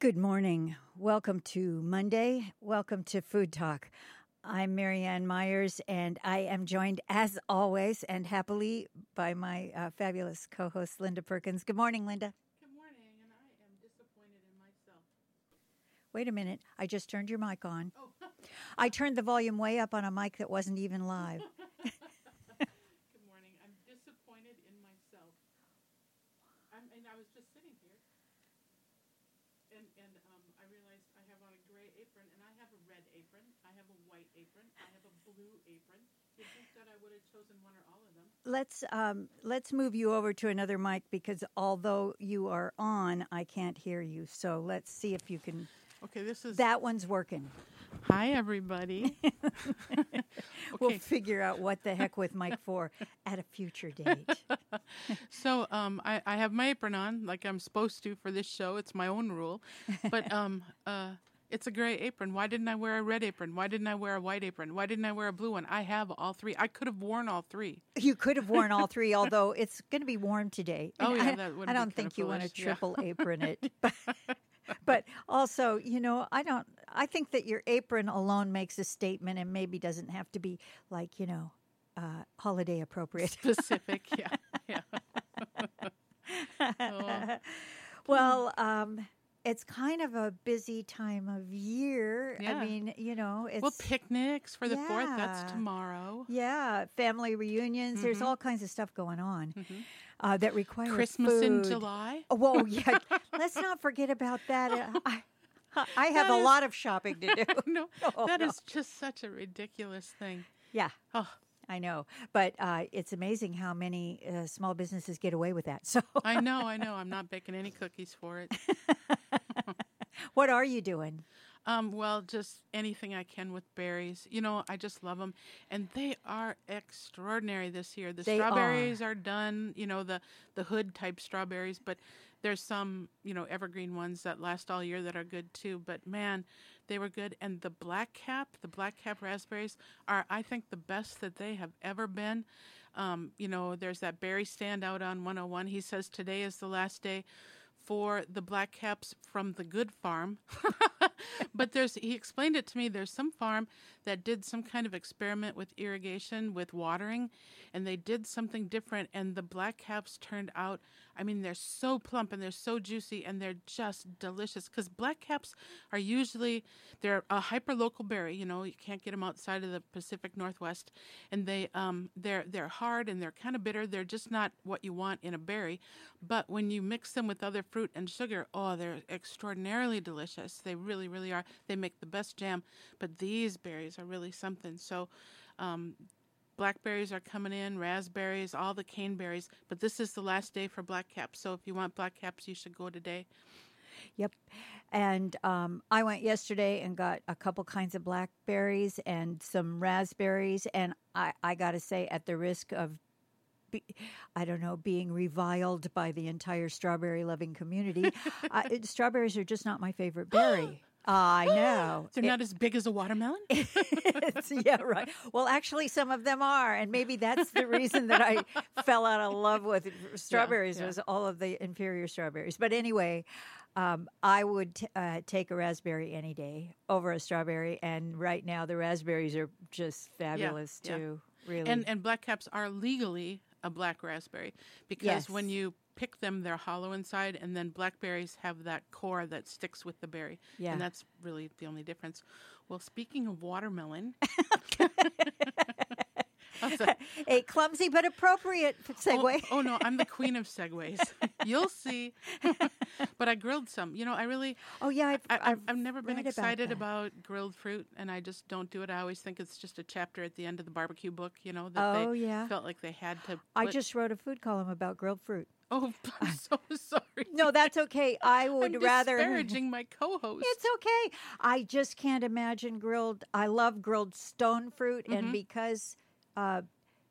Good morning. Welcome to Monday. Welcome to Food Talk. I'm Marianne Myers, and I am joined, as always and happily, by my uh, fabulous co host, Linda Perkins. Good morning, Linda. Good morning, and I am disappointed in myself. Wait a minute. I just turned your mic on. Oh, I turned the volume way up on a mic that wasn't even live. good morning. I'm disappointed in myself. I'm, and I was just sitting here, and and um, I realized I have on a gray apron, and I have a red apron, I have a white apron, I have a blue apron. You'd think that I would have chosen one or all of them. Let's um, let's move you over to another mic because although you are on, I can't hear you. So let's see if you can. Okay, this is That one's working. Hi, everybody. We'll figure out what the heck with Mike for at a future date. so um, I, I have my apron on like I'm supposed to for this show. It's my own rule, but um, uh, it's a gray apron. Why didn't I wear a red apron? Why didn't I wear a white apron? Why didn't I wear a blue one? I have all three. I could have worn all three. You could have worn all three, although it's going to be warm today. Oh, yeah, I, that would I be don't think you want to foolish, yeah. triple apron it. But, but also, you know, I don't. I think that your apron alone makes a statement, and maybe doesn't have to be like you know, uh, holiday appropriate. Specific, yeah, yeah. Oh, well, um, it's kind of a busy time of year. I mean, you know, it's well, picnics for the fourth. That's tomorrow. yeah, family reunions. There's Mhm. all kinds of stuff going on Mhm. uh, that require Christmas in. July. Oh, Whoa, yeah. Let's not forget about that. Uh, I, I have That a is- lot of shopping to do. no, Oh, that no. is just such a ridiculous thing. Yeah, Oh, I know. But uh, it's amazing how many uh, small businesses get away with that. So, I know, I know. I'm not baking any cookies for it. what are you doing? Um, well, just anything I can with berries. You know, I just love them, and they are extraordinary this year. The They strawberries are. done. You know, the the hood type strawberries, but there's some you know evergreen ones that last all year that are good too. But man, they were good. And the black cap, the black cap raspberries are, I think, the best that they have ever been. Um, you know, there's that berry stand out on 101. He says today is the last day for the black caps from the good farm. but there's he explained it to me there's some farm that did some kind of experiment with irrigation with watering and they did something different and the black caps turned out I mean they're so plump and they're so juicy and they're just delicious cuz black caps are usually they're a hyper local berry, you know, you can't get them outside of the Pacific Northwest and they um they're they're hard and they're kind of bitter. They're just not what you want in a berry. But when you mix them with other fruit and sugar, oh, they're extraordinarily delicious. They really, really are. They make the best jam. But these berries are really something. So, um, blackberries are coming in, raspberries, all the cane berries. But this is the last day for black caps. So if you want black caps, you should go today. Yep. And um, I went yesterday and got a couple kinds of blackberries and some raspberries. And I, I got to say, at the risk of, be, I don't know, being reviled by the entire strawberry loving community, uh, it- strawberries are just not my favorite berry. I know. They're not as big as a watermelon. It's- yeah, right. Well, actually, some of them are, and maybe that's the reason that I fell out of love with strawberries yeah. was all of the inferior strawberries. But anyway, um, I would t- uh, take a raspberry any day over a strawberry, and right now the raspberries are just fabulous yeah. too. Really, And and black caps are legally a black raspberry because when you pick them, they're hollow inside, and then blackberries have that core that sticks with the berry. Yeah. And that's really the only difference. Well, speaking of watermelon, a clumsy but appropriate oh, segue. Oh, oh, no, I'm the queen of segues. You'll see. but I grilled some. You know, I really, Oh, yeah, I've, I, I've, I've never been read about excited about, grilled fruit, and I just don't do it. I always think it's just a chapter at the end of the barbecue book. You know that Oh, they yeah. felt like they had to. I just wrote a food column about grilled fruit. Oh, I'm so sorry. No, that's okay. I would I'm rather disparaging my co-host. It's okay. I just can't imagine grilled. I love grilled stone fruit, Mm-hmm. and because uh,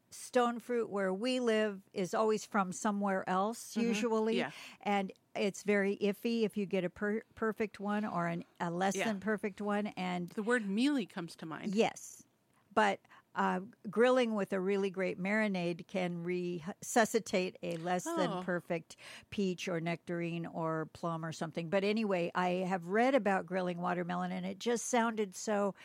stone fruit where we live is always from somewhere else, usually, Mm-hmm. Yeah. and it's very iffy if you get a per- perfect one or an, a less Yeah. than perfect one. And the word mealy comes to mind. yes, but uh, grilling with a really great marinade can resuscitate a less than Oh. perfect peach or nectarine or plum or something. But anyway, I have read about grilling watermelon, and it just sounded so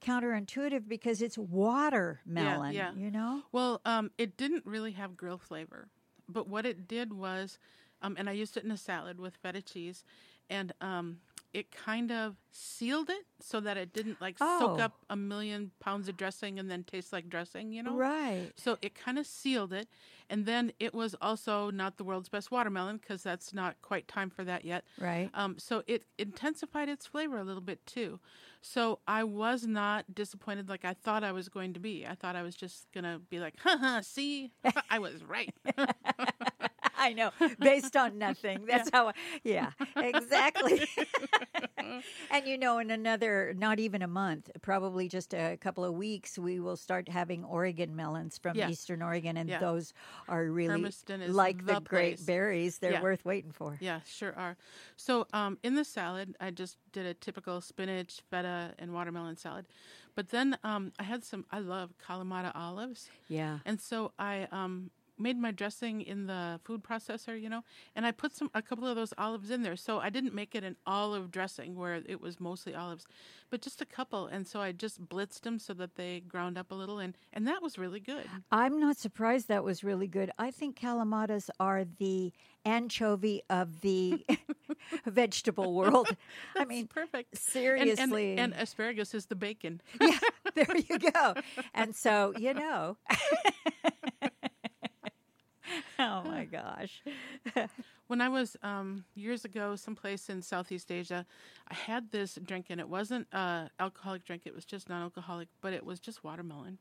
counterintuitive because it's watermelon. yeah. You know. Well, um, it didn't really have grill flavor, but what it did was, um, and I used it in a salad with feta cheese, and um, it kind of sealed it so that it didn't like soak Oh. up a million pounds of dressing and then taste like dressing, you know? Right. So it kind of sealed it, and then it was also not the world's best watermelon because that's not quite time for that yet. Right. Um, so it intensified its flavor a little bit too. So I was not disappointed like I thought I was going to be. I thought I was just gonna be like, "Ha ha, see, I was right." I know, based on nothing. That's how. I, yeah, exactly. and you know, in another, not even a month, probably just a couple of weeks, we will start having Oregon melons from Yes. Eastern Oregon, and Yeah. those are really like the, the great berries. They're Yeah. worth waiting for. yeah, sure are. So um, in the salad, I just did a typical spinach, feta, and watermelon salad. But then um, I had some. I love Kalamata olives. Yeah. And so I um, made my dressing in the food processor, you know, and I put some a couple of those olives in there. So I didn't make it an olive dressing where it was mostly olives, but just a couple. And so I just blitzed them so that they ground up a little, and and that was really good. I'm not surprised that was really good. I think Kalamatas are the anchovy of the vegetable world. I mean, Perfect. And- seriously. and, and asparagus is the bacon. yeah, there you go. And so, you know. oh my gosh. When I was um, years ago, someplace in Southeast Asia, I had this drink, and it wasn't a alcoholic drink; it was just non-alcoholic, but it was just watermelon,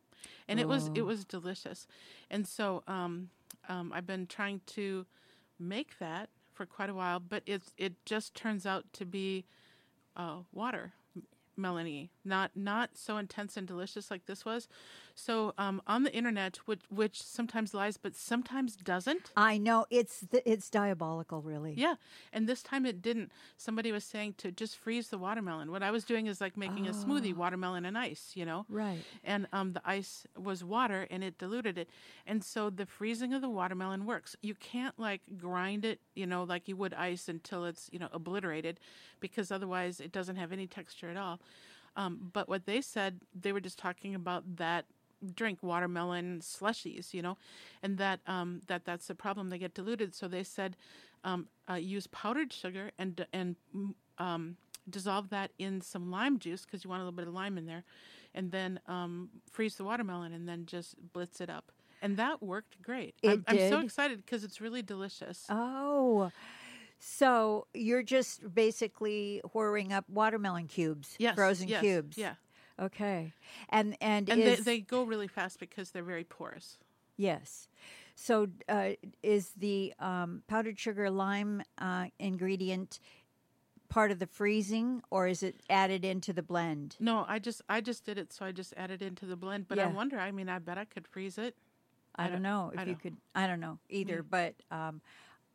and it was it Oh. was delicious. And so um, um, I've been trying to make that for quite a while, but it's it just turns out to be uh, water melony, not not so intense and delicious like this was. So um, on the internet, which which sometimes lies, but sometimes doesn't. I know it's the, it's diabolical, really. Yeah, and this time it didn't. Somebody was saying to just freeze the watermelon. What I was doing is like making a smoothie, watermelon and ice, you know. Right. And um, the ice was water, and it diluted it. And so the freezing of the watermelon works. You can't like grind it, you know, like you would ice until it's you know obliterated, because otherwise it doesn't have any texture at all. Um, but what they said, they were just talking about that drink watermelon slushies, you know, and that um, that that's the problem. They get diluted. So they said um, uh, use powdered sugar and and um, dissolve that in some lime juice because you want a little bit of lime in there, and then um, freeze the watermelon and then just blitz it up. And that worked great. It I'm, I'm so excited because it's really delicious. Oh. So you're just basically whirring up watermelon cubes, yes, frozen yes, cubes. Yeah, Okay. And and, and is, they, they go really fast because they're very porous. yes. So uh, is the um, powdered sugar lime uh, ingredient part of the freezing, or is it added into the blend? No, I just I just did it, so I just added into the blend. But I wonder. I mean, I bet I could freeze it. I, I don't don't- know if you don't- could. I don't know either, but um,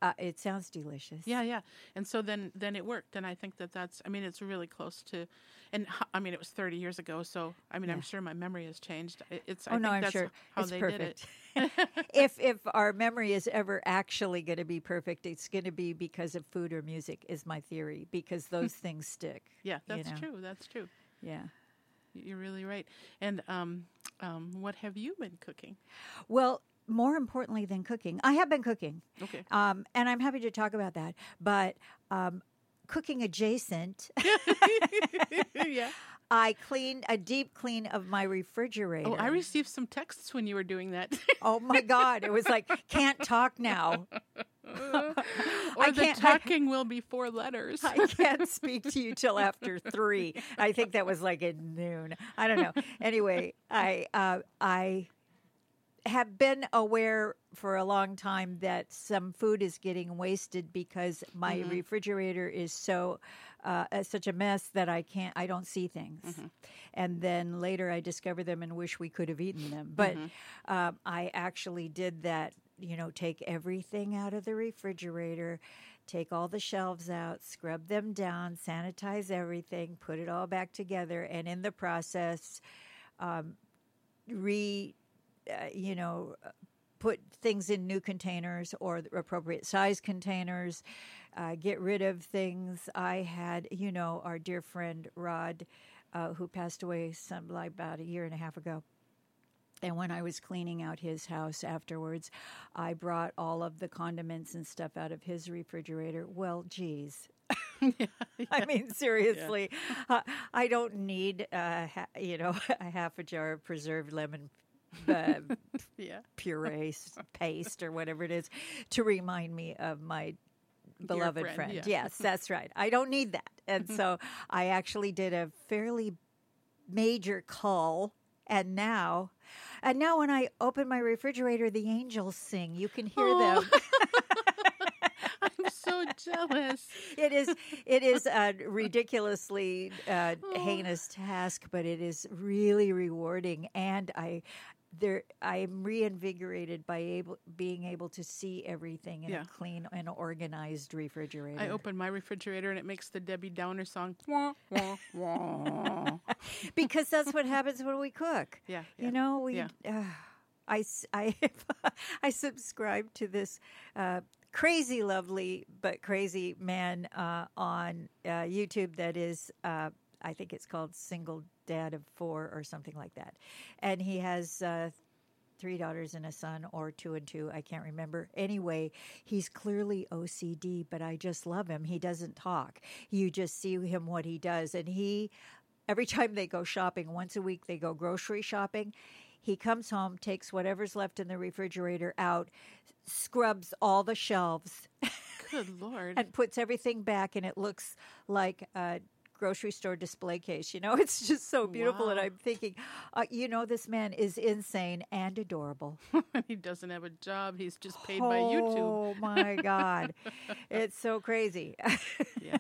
uh, it sounds delicious. Yeah, yeah. And so then then it worked, and I think that that's. I mean, it's really close to, and I mean, it was 30 years ago, so I mean, Yeah. I'm sure my memory has changed. I- It's. I Oh no, think I'm that's sure how it's they perfect. did it. if if our memory is ever actually going to be perfect, it's going to be because of food or music, is my theory. Because those things stick. Yeah, you that's know. true. That's true. Yeah. You're really right. And um, um, what have you been cooking? Well, more importantly than cooking, I have been cooking, Okay. um, and I'm happy to talk about that. But um, cooking adjacent, yeah. I cleaned a deep clean of my refrigerator. Oh, I received some texts when you were doing that. Oh my God! It was like can't talk now. or I the can't- I- talking will be four letters. I can't speak to you till after three. I think that was like at noon. I don't know. Anyway, I uh, I have been aware for a long time that some food is getting wasted because my Mm-hmm. refrigerator is so uh, such a mess that I can't I don't see things. Mm-hmm. And then later I discover them and wish we could have eaten them. But Mm-hmm. um, I actually did that. You know, take everything out of the refrigerator, take all the shelves out, scrub them down, sanitize everything, put it all back together, and in the process, um, re, uh, you know, put things in new containers or the appropriate size containers, uh, get rid of things. I had, you know, our dear friend Rod, uh, who passed away some like about a year and a half ago. And when I was cleaning out his house afterwards, I brought all of the condiments and stuff out of his refrigerator. Well, geez. I mean, seriously, uh, I don't need, uh, ha- you know, a half a jar of preserved lemon uh, Yeah. puree paste or whatever it is to remind me of my beloved friend, friend. yeah. Yes, that's right. I don't need that. And so I actually did a fairly major cull and now and now when I open my refrigerator the angels sing. You can hear Oh. them. I'm so jealous. it is it is a ridiculously uh, Oh. heinous task, but it is really rewarding, and I there I am reinvigorated by able being able to see everything in Yeah. a clean and organized refrigerator. I open my refrigerator and it makes the Debbie Downer song. Wah, wah, wah. because that's what happens when we cook. Yeah, yeah, You know, we. yeah. Uh, I, I, I subscribe to this uh, crazy, lovely, but crazy man uh, on uh, YouTube that is, uh, I think it's called Single Dad of Four or something like that. And he has uh, three daughters and a son, or two and two. I can't remember. Anyway, he's clearly OCD, but I just love him. He doesn't talk. You just see him what he does, and he. Every time they go shopping, once a week they go grocery shopping. He comes home, takes whatever's left in the refrigerator out, scrubs all the shelves, Good Lord. and puts everything back, and it looks like a grocery store display case. You know, it's just so beautiful. And I'm thinking, uh, you know, this man is insane and adorable. he doesn't have a job. He's just paid by YouTube. Oh my God. it's so crazy. Yeah.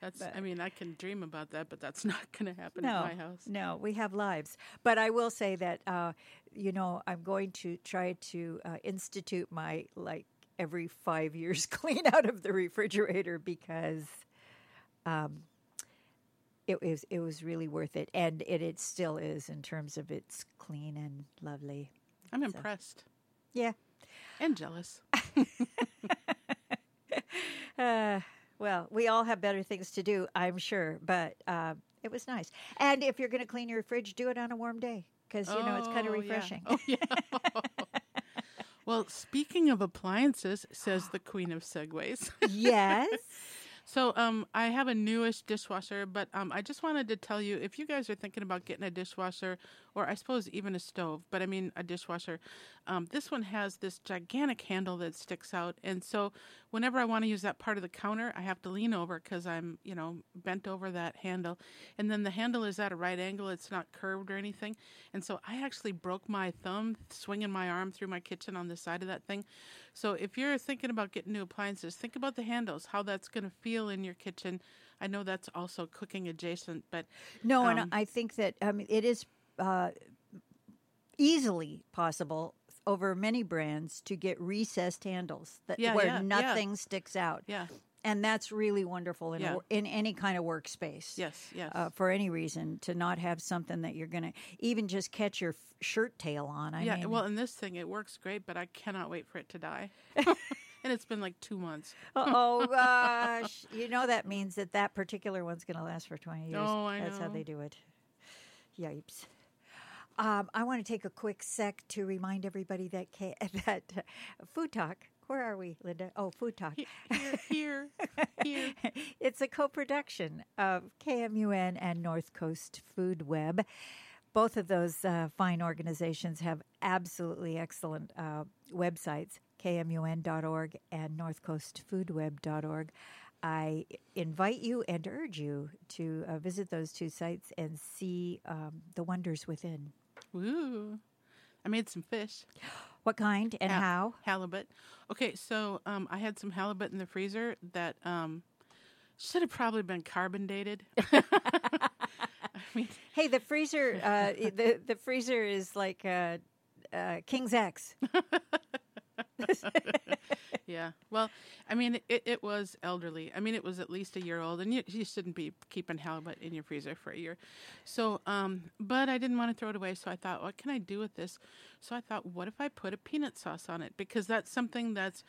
That's, I mean, I can dream about that, but that's not going to happen no, at my house. No, we have lives. But I will say that, uh, you know, I'm going to try to uh, institute my, like, every five years clean out of the refrigerator because um, it was it was really worth it, and it, it still is in terms of it's clean and lovely. I'm impressed Yeah. and jealous. Uh, well, we all have better things to do, I'm sure, but uh, it was nice. And if you're going to clean your fridge, do it on a warm day because you know it's kind of Oh, yeah. refreshing. Oh, yeah. well, speaking of appliances, says the queen of segues. yes. So, um, I have a newish dishwasher, but um, I just wanted to tell you if you guys are thinking about getting a dishwasher, or I suppose even a stove, but I mean a dishwasher, um, this one has this gigantic handle that sticks out, and so whenever I want to use that part of the counter, I have to lean over because I'm, you know, bent over that handle, and then the handle is at a right angle; it's not curved or anything, and so I actually broke my thumb swinging my arm through my kitchen on the side of that thing. So if you're thinking about getting new appliances, think about the handles, how that's going to feel in your kitchen. I know that's also cooking adjacent, but No, Um, and I think that I mean it is uh, easily possible over many brands to get recessed handles that Yeah, where yeah, yeah. nothing sticks out. yeah, And that's really wonderful in Yeah. wor- in any kind of workspace. yes, yes. uh, for any reason to not have something that you're going to even just catch your f- shirt tail on. I yeah, mean, well, in this thing, it works great, but I cannot wait for it to die. and it's been like two months. oh gosh, you know that means that that particular one's going to last for 20 years. Oh, I That's how they do it. Yipes. Um, I want to take a quick sec to remind everybody that K- that uh, Food Talk. Where are we, Linda? Oh, Food Talk. Here, here, here. it's a co-production of KMUN and North Coast Food Web. Both of those uh, fine organizations have absolutely excellent uh, websites, kmun.org and northcoastfoodweb.org. I invite you and urge you to uh, visit those two sites and see um, the wonders within. Woo. I made some fish. What kind and Ha- how? Halibut. Okay, so um, I had some halibut in the freezer that um, should have probably been carbon dated. I mean, Hey, the freezer, uh, the the freezer is like uh, uh, King's X. Yeah. Well, I mean, it, it was elderly. I mean, it was at least a year old, and you, you shouldn't be keeping halibut in your freezer for a year. So, um, but I didn't want to throw it away, so I thought, what can I do with this? So I thought, what if I put a peanut sauce on it? Because that's something that's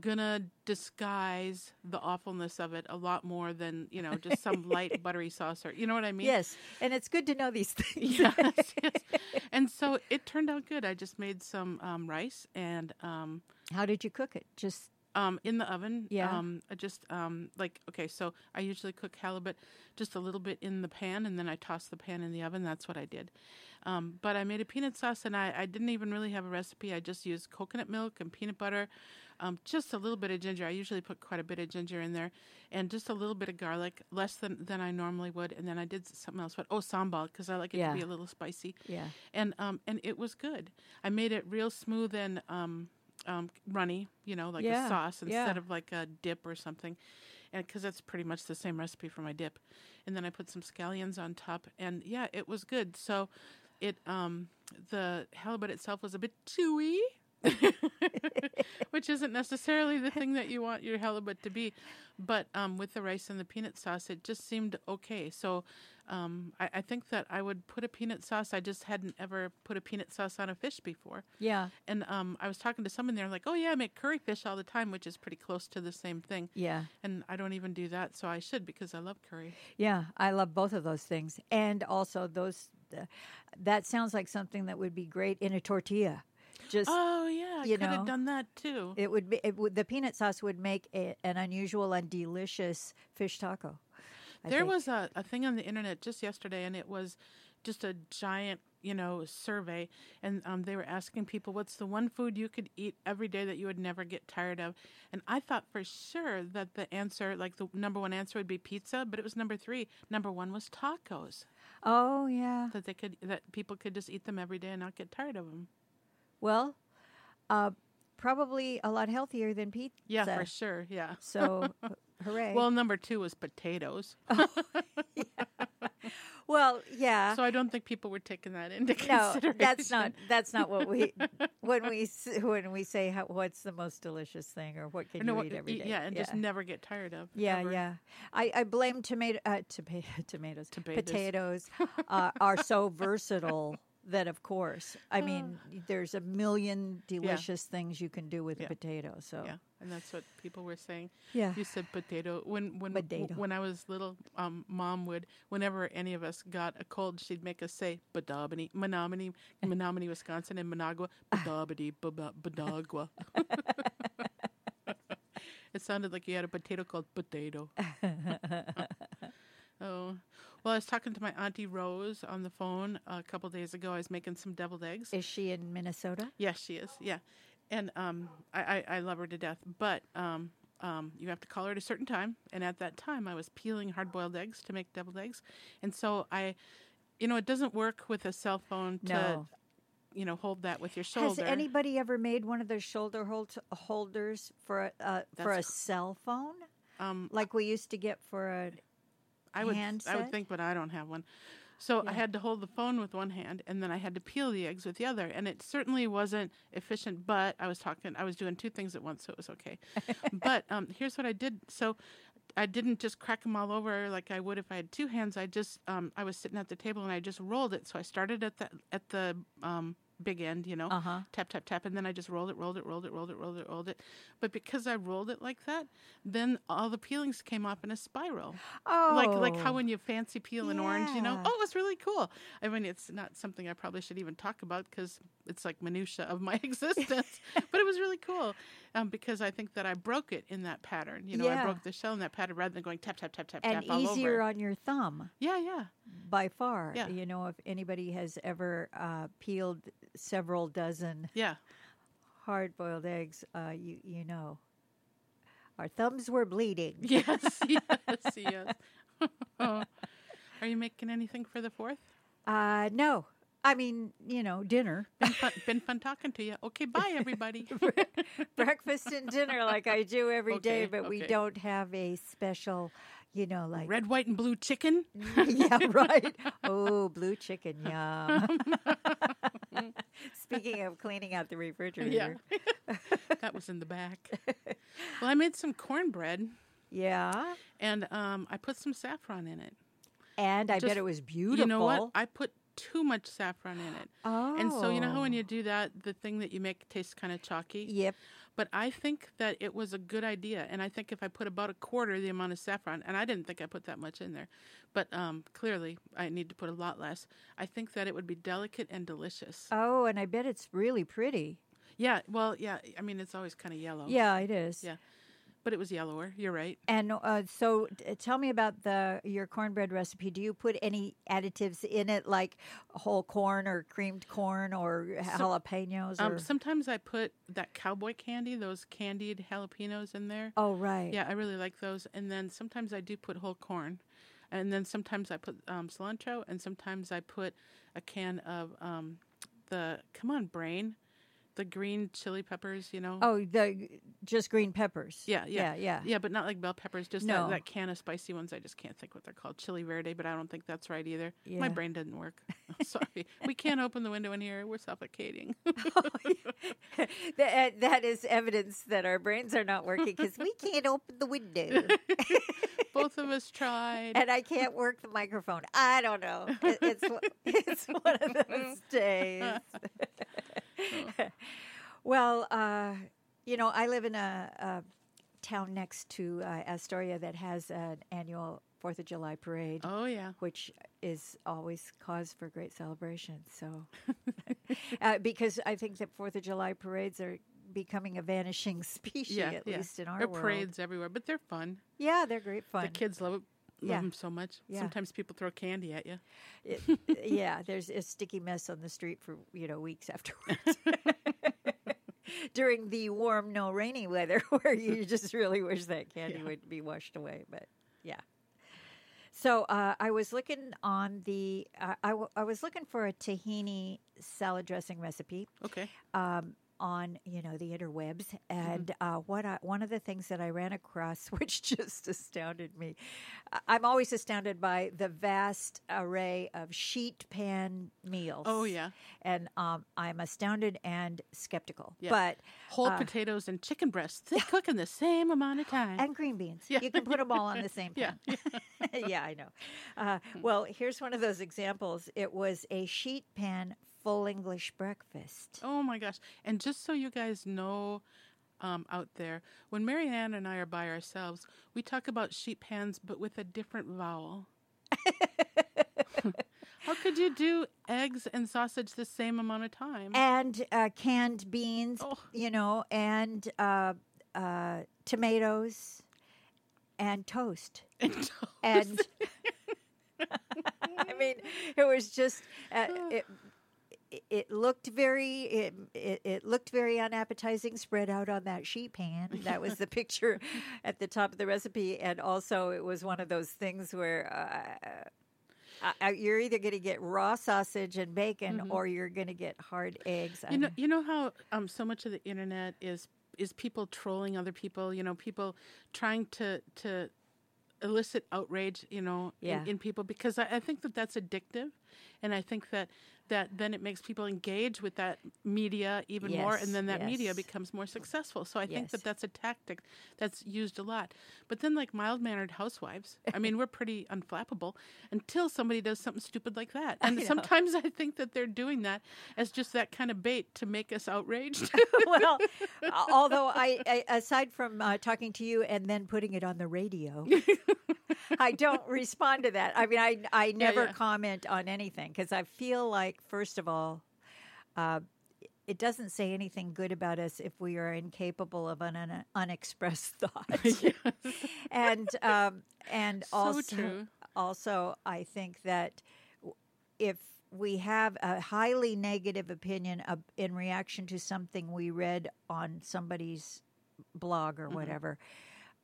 gonna disguise the awfulness of it a lot more than you know just some light buttery saucer you know what I mean? Yes, and it's good to know these things. yes, yes. And so it turned out good. I just made some um, rice and um, How did you cook it? Just um, in the oven. Yeah. Um, I just um, like okay, so I usually cook halibut just a little bit in the pan, and then I toss the pan in the oven. That's what I did. Um, but I made a peanut sauce, and I, I didn't even really have a recipe. I just used coconut milk and peanut butter, um, just a little bit of ginger. I usually put quite a bit of ginger in there, and just a little bit of garlic, less than than I normally would. And then I did something else. What? Oh, sambal, because I like it Yeah. to be a little spicy yeah. and um and it was good. I made it real smooth and um runny, you know, like Yeah, a sauce instead yeah. of like a dip or something. And because that's pretty much the same recipe for my dip, and then I put some scallions on top, and yeah, it was good. So, it um the halibut itself was a bit chewy, which isn't necessarily the thing that you want your halibut to be, but um with the rice and the peanut sauce, it just seemed okay. So, um I, I think that I would put a peanut sauce. I just hadn't ever put a peanut sauce on a fish before. Yeah. And um, I was talking to someone there, like, oh yeah, I make curry fish all the time, which is pretty close to the same thing. Yeah. And I don't even do that, so I should because I love curry. Yeah, I love both of those things, and also those. Uh, that sounds like something that would be great in a tortilla. Just Oh yeah, I you could know, have done that too. it would be it would, the peanut sauce would make a, an unusual and delicious fish taco. I there think. was a, a thing on the internet just yesterday, and it was just a giant, you know, survey, and um, they were asking people, "What's the one food you could eat every day that you would never get tired of?" And I thought for sure that the answer, like the number one answer, would be pizza, but it was number three. Number one was tacos. Oh yeah. That they could, that people could just eat them every day and not get tired of them. Well, uh, probably a lot healthier than pizza. Yeah, for sure. Yeah. So, hooray! Well, number two was potatoes. well, yeah. So I don't think people were taking that into consideration. no, that's not that's not what we when we when we say how, what's the most delicious thing or what can you eat every day. Yeah, and just never get tired of. Yeah, ever. yeah. I, I blame tomato, uh, toma- tomatoes, Tomatoes. potatoes uh, are so versatile that, of course, I mean, there's a million delicious things you can do with Yeah. a potato. So, Yeah, and that's what people were saying. Yeah. You said potato. When when Potato. when I was little, um, mom would whenever any of us got a cold, she'd make us say Badabani, Menominee, Menominee, Wisconsin, and Managua, Baba- Badagua. it sounded like you had a potato called potato. oh. Well, I was talking to my auntie Rose on the phone a couple days ago. I was making some deviled eggs. is she in Minnesota? Yes, she is. Yeah, and um, I, I, I love her to death. But um, um, you have to call her at a certain time, and at that time, I was peeling hard-boiled eggs to make deviled eggs, and so I, you know, it doesn't work with a cell phone to, No. you know, hold that with your shoulder. Has anybody ever made one of those shoulder hold- holders for a, uh, for a cell phone, um, like we used to get for a? I would, I would think, but I don't have one. So I had to hold the phone with one hand, and then I had to peel the eggs with the other, and it certainly wasn't efficient. But I was talking, I was doing two things at once, so it was okay. but um, here's what I did. So I didn't just crack them all over like I would if I had two hands. I just, um, I was sitting at the table and I just rolled it. So I started at the at the um, big end, you know, Uh huh. tap tap tap and then i just rolled it rolled it rolled it rolled it rolled it rolled it. But because i rolled it like that then all the peelings came off in a spiral. Oh, like like how when you fancy peel an orange you know oh it was really cool. I mean it's not something i probably should even talk about because it's like minutia of my existence but it was really cool um, because i think that i broke it in that pattern you know i broke the shell in that pattern rather than going tap tap tap tap and tap all over. easier on your thumb. yeah yeah by far. Yeah. You know, if anybody has ever uh, peeled several dozen yeah hard boiled eggs, uh, you you know. Our thumbs were bleeding. yes yes yes are you making anything for the fourth Uh, no. I mean, you know, dinner, been fun, been fun talking to you. Okay, bye everybody. breakfast and dinner like I do every day, Okay, but we don't have a special, you know, like Red, white, and blue chicken. yeah, right. Oh, blue chicken, yum. Speaking of cleaning out the refrigerator. Yeah. that was in the back. Well, I made some cornbread Yeah. and um, I put some saffron in it. And I Just- bet it was beautiful. You know what? I put too much saffron in it. oh. And so you know how when you do that, the thing that you make tastes kind of chalky. Yep. But I think that it was a good idea, and I think if I put about a quarter the amount of saffron, and I didn't think I put that much in there, but um, clearly I need to put a lot less. I think that it would be delicate and delicious. Oh, and I bet it's really pretty. yeah, well, yeah. I mean, it's always kind of yellow. Yeah, it is. Yeah. But it was yellower. You're right. And uh, so, t- tell me about the your cornbread recipe. Do you put any additives in it, like whole corn or creamed corn or jalapenos? Or Um, sometimes I put that cowboy candy, those candied jalapenos in there. oh, right. Yeah, I really like those. And then sometimes I do put whole corn. And then sometimes I put um, cilantro, and sometimes I put a can of um, the, come on, brain, the green chili peppers, you know? Oh, the just green peppers. Yeah, yeah. yeah, yeah. Yeah, but not like bell peppers, just No. that, that can of spicy ones. I just can't think what they're called. Chili verde, but I don't think that's right either. Yeah. My brain doesn't work. Sorry. we can't open the window in here. We're suffocating. that, that is evidence that our brains are not working because we can't open the window Both of us tried. and I can't work the microphone. I don't know. It, it's it's one of those days. well, uh, you know, I live in a, a town next to uh, Astoria that has an annual Fourth of July parade. oh, yeah. which is always cause for great celebration. So, uh, because I think that Fourth of July parades are becoming a vanishing species, Yeah, at yeah. least in our There are world. parades everywhere, but they're fun. Yeah, they're great fun. The kids love it. Love Yeah. them so much. Yeah. Sometimes people throw candy at you. It- yeah, there's a sticky mess on the street for you know weeks afterwards. During the warm, no rainy weather, where you just really wish that candy Yeah. would be washed away, but yeah. So uh, I was looking on the, uh, I, w- I was looking for a tahini salad dressing recipe. Okay. um, on you know the interwebs, and uh, what I, one of the things that I ran across, which just astounded me, I'm always astounded by the vast array of sheet pan meals. Oh, yeah. and um, I'm astounded and skeptical. Yeah. But Whole Uh, potatoes and chicken breasts. They cook in the same amount of time. and green beans, Yeah. you can put them all on the same yeah. pan. yeah, I know. Uh, well, here's one of those examples. It was a sheet pan full English breakfast. Oh my gosh. And just so you guys know um, out there, when Marianne and I are by ourselves, we talk about sheep pans but with a different vowel. How could you do eggs and sausage the same amount of time? and uh, canned beans, Oh. you know, and uh, uh, tomatoes and toast. And toast. And I mean, it was just uh, it. It looked very it, it it looked very unappetizing spread out on that sheet pan. That was the picture at the top of the recipe, and also it was one of those things where uh, uh, you're either going to get raw sausage and bacon, or you're going to get hard eggs. Mm-hmm. You know, you know how um, so much of the internet is is people trolling other people. You know, people trying to to elicit outrage. You know, Yeah. in, in people because I, I think that that's addictive, and I think that that then it makes people engage with that media even more, and then that media becomes more successful. So I think that that's a tactic that's used a lot. But then, like mild mannered housewives, I mean, we're pretty unflappable until somebody does something stupid like that, and know. sometimes I think that they're doing that as just that kind of bait to make us outraged. well, although I, I aside from uh, talking to you and then putting it on the radio, I don't respond to that. I mean, I I never yeah. comment on anything because I feel like first of all, uh, it doesn't say anything good about us if we are incapable of an un- unexpressed thought. and um, and So also true. also I think that if we have a highly negative opinion in reaction to something we read on somebody's blog or whatever,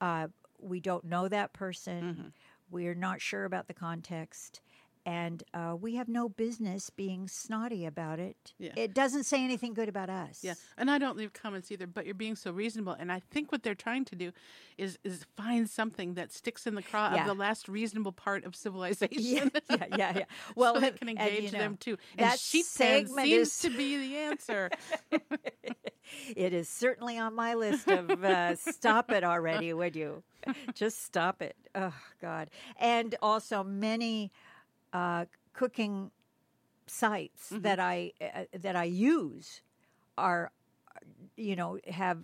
uh, we don't know that person. Mm-hmm. We're not sure about the context. And uh, we have no business being snotty about it. Yeah. It doesn't say anything good about us. Yeah, and I don't leave comments either. But you're being so reasonable, and I think what they're trying to do is is find something that sticks in the craw Yeah. of the last reasonable part of civilization. Yeah, yeah, yeah, yeah. Well, so they and- can and, engage you know, them too. And that sheep segment seems is- to be the answer. It is certainly on my list of uh, stop it already, would you? Just stop it. Oh, God. And also, many uh, cooking sites Mm-hmm. that I uh, that I use are, you know, have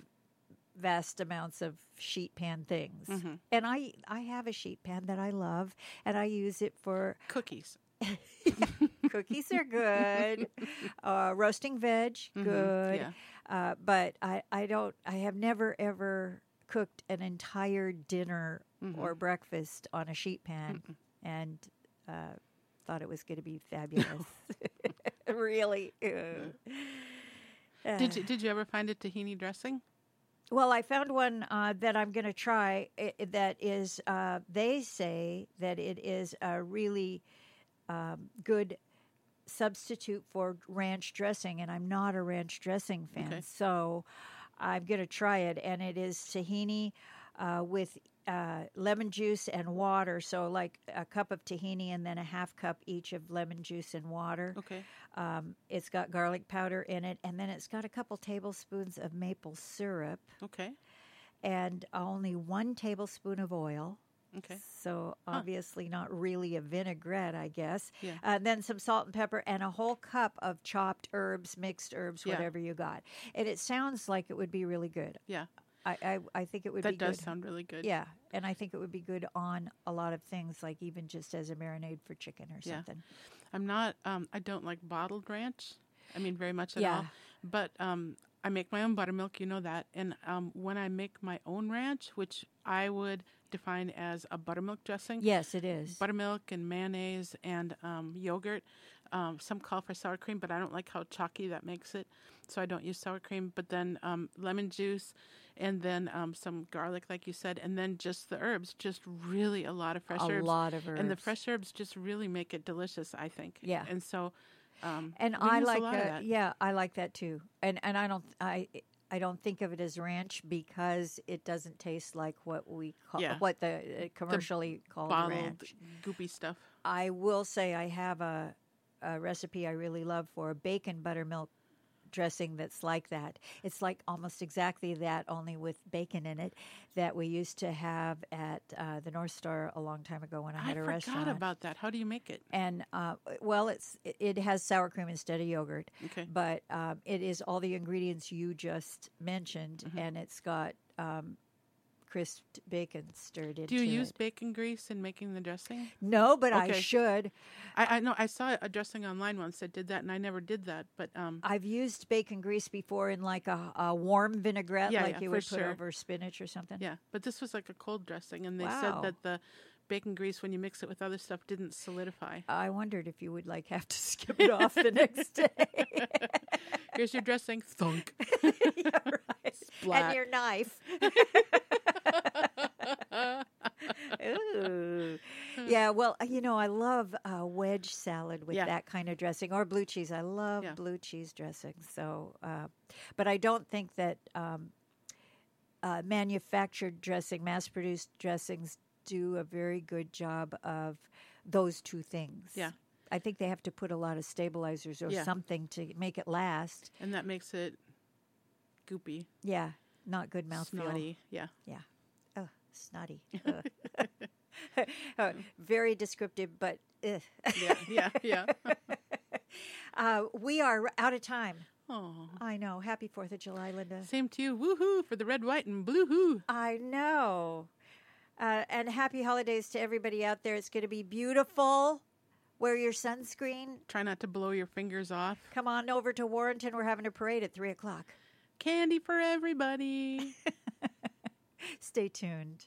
vast amounts of sheet pan things. Mm-hmm. And I I have a sheet pan that I love, and I use it for Cookies. cookies are good, uh, roasting veg good. yeah. Uh, but I, I don't I have never ever cooked an entire dinner or breakfast on a sheet pan and uh, thought it was going to be fabulous. really. uh, Did you did you ever find a tahini dressing? Well, I found one uh, that I'm going to try. i i- that is, uh, they say that it is a really um, good substitute for ranch dressing, and I'm not a ranch dressing fan, Okay. so I'm going to try it. And it is tahini uh, with uh, lemon juice and water, so like a cup of tahini and then a half cup each of lemon juice and water. Okay. Um, it's got garlic powder in it, and then it's got a couple tablespoons of maple syrup Okay. and only one tablespoon of oil. Okay. So obviously not really a vinaigrette, I guess. Yeah. Uh, then some salt and pepper and a whole cup of chopped herbs, mixed herbs, Yeah. whatever you got. And it sounds like it would be really good. Yeah. I I, I think it would be good. That be does good. sound really good. Yeah, and I think it would be good on a lot of things, like even just as a marinade for chicken or Yeah. something. I'm not. Um, I don't like bottled ranch. I mean, very much at Yeah. all. But um, I make my own buttermilk. You know that. And um, when I make my own ranch, which I would define as a buttermilk dressing, Yes, it is. buttermilk and mayonnaise and um, yogurt. Um, some call for sour cream, but I don't like how chalky that makes it, so I don't use sour cream. But then um, lemon juice, and then um, some garlic, like you said, and then just the herbs. Just really a lot of fresh a herbs. lot of herbs. And the fresh herbs just really make it delicious, I think. Yeah. And so, um, and I a like that. yeah, I like that too. And and I don't I I don't think of it as ranch because it doesn't taste like what we call Yeah. what the uh, commercially called bottled ranch. goopy stuff. I will say I have a a recipe I really love for a bacon buttermilk dressing that's like that. It's like almost exactly that, only with bacon in it, that we used to have at uh, the North Star a long time ago when I I had a forgot restaurant. about that. How do you make it? and uh, well, it's it- it has sour cream instead of yogurt. Okay. But um, it is all the ingredients you just mentioned, Mm-hmm. and it's got um, crisped bacon stirred into Do you use it. bacon grease in making the dressing? No, but I should. I, I know I saw a dressing online once that did that, and I never did that. But um, I've used bacon grease before in like a, a warm vinaigrette, Yeah, like yeah, you would put sure. over spinach or something. yeah, but this was like a cold dressing, and they Wow. said that the bacon grease, when you mix it with other stuff, didn't solidify. I wondered if you would like have to skip it off the next day. Here's your dressing, thunk. yeah, right. And your knife. Ooh. Yeah, well, you know, I love uh, wedge salad with Yeah. that kind of dressing, or blue cheese. I love Yeah. blue cheese dressing. So, uh, but I don't think that um, uh, manufactured dressing, mass-produced dressings, do a very good job of those two things. Yeah. I think they have to put a lot of stabilizers or Yeah. something to make it last. and that makes it goopy, Yeah, not good mouthfeel. snotty. Yeah. Yeah. Snotty. Uh, very descriptive, but ugh. Yeah. Yeah. Yeah. uh, we are out of time. oh. I know. Happy Fourth of July, Linda. Same to you. Woohoo for the red, white, and blue hoo. I know. Uh, and happy holidays to everybody out there. It's going to be beautiful. Wear your sunscreen. Try not to blow your fingers off. Come on over to Warrenton. We're having a parade at three o'clock. Candy for everybody. Stay tuned.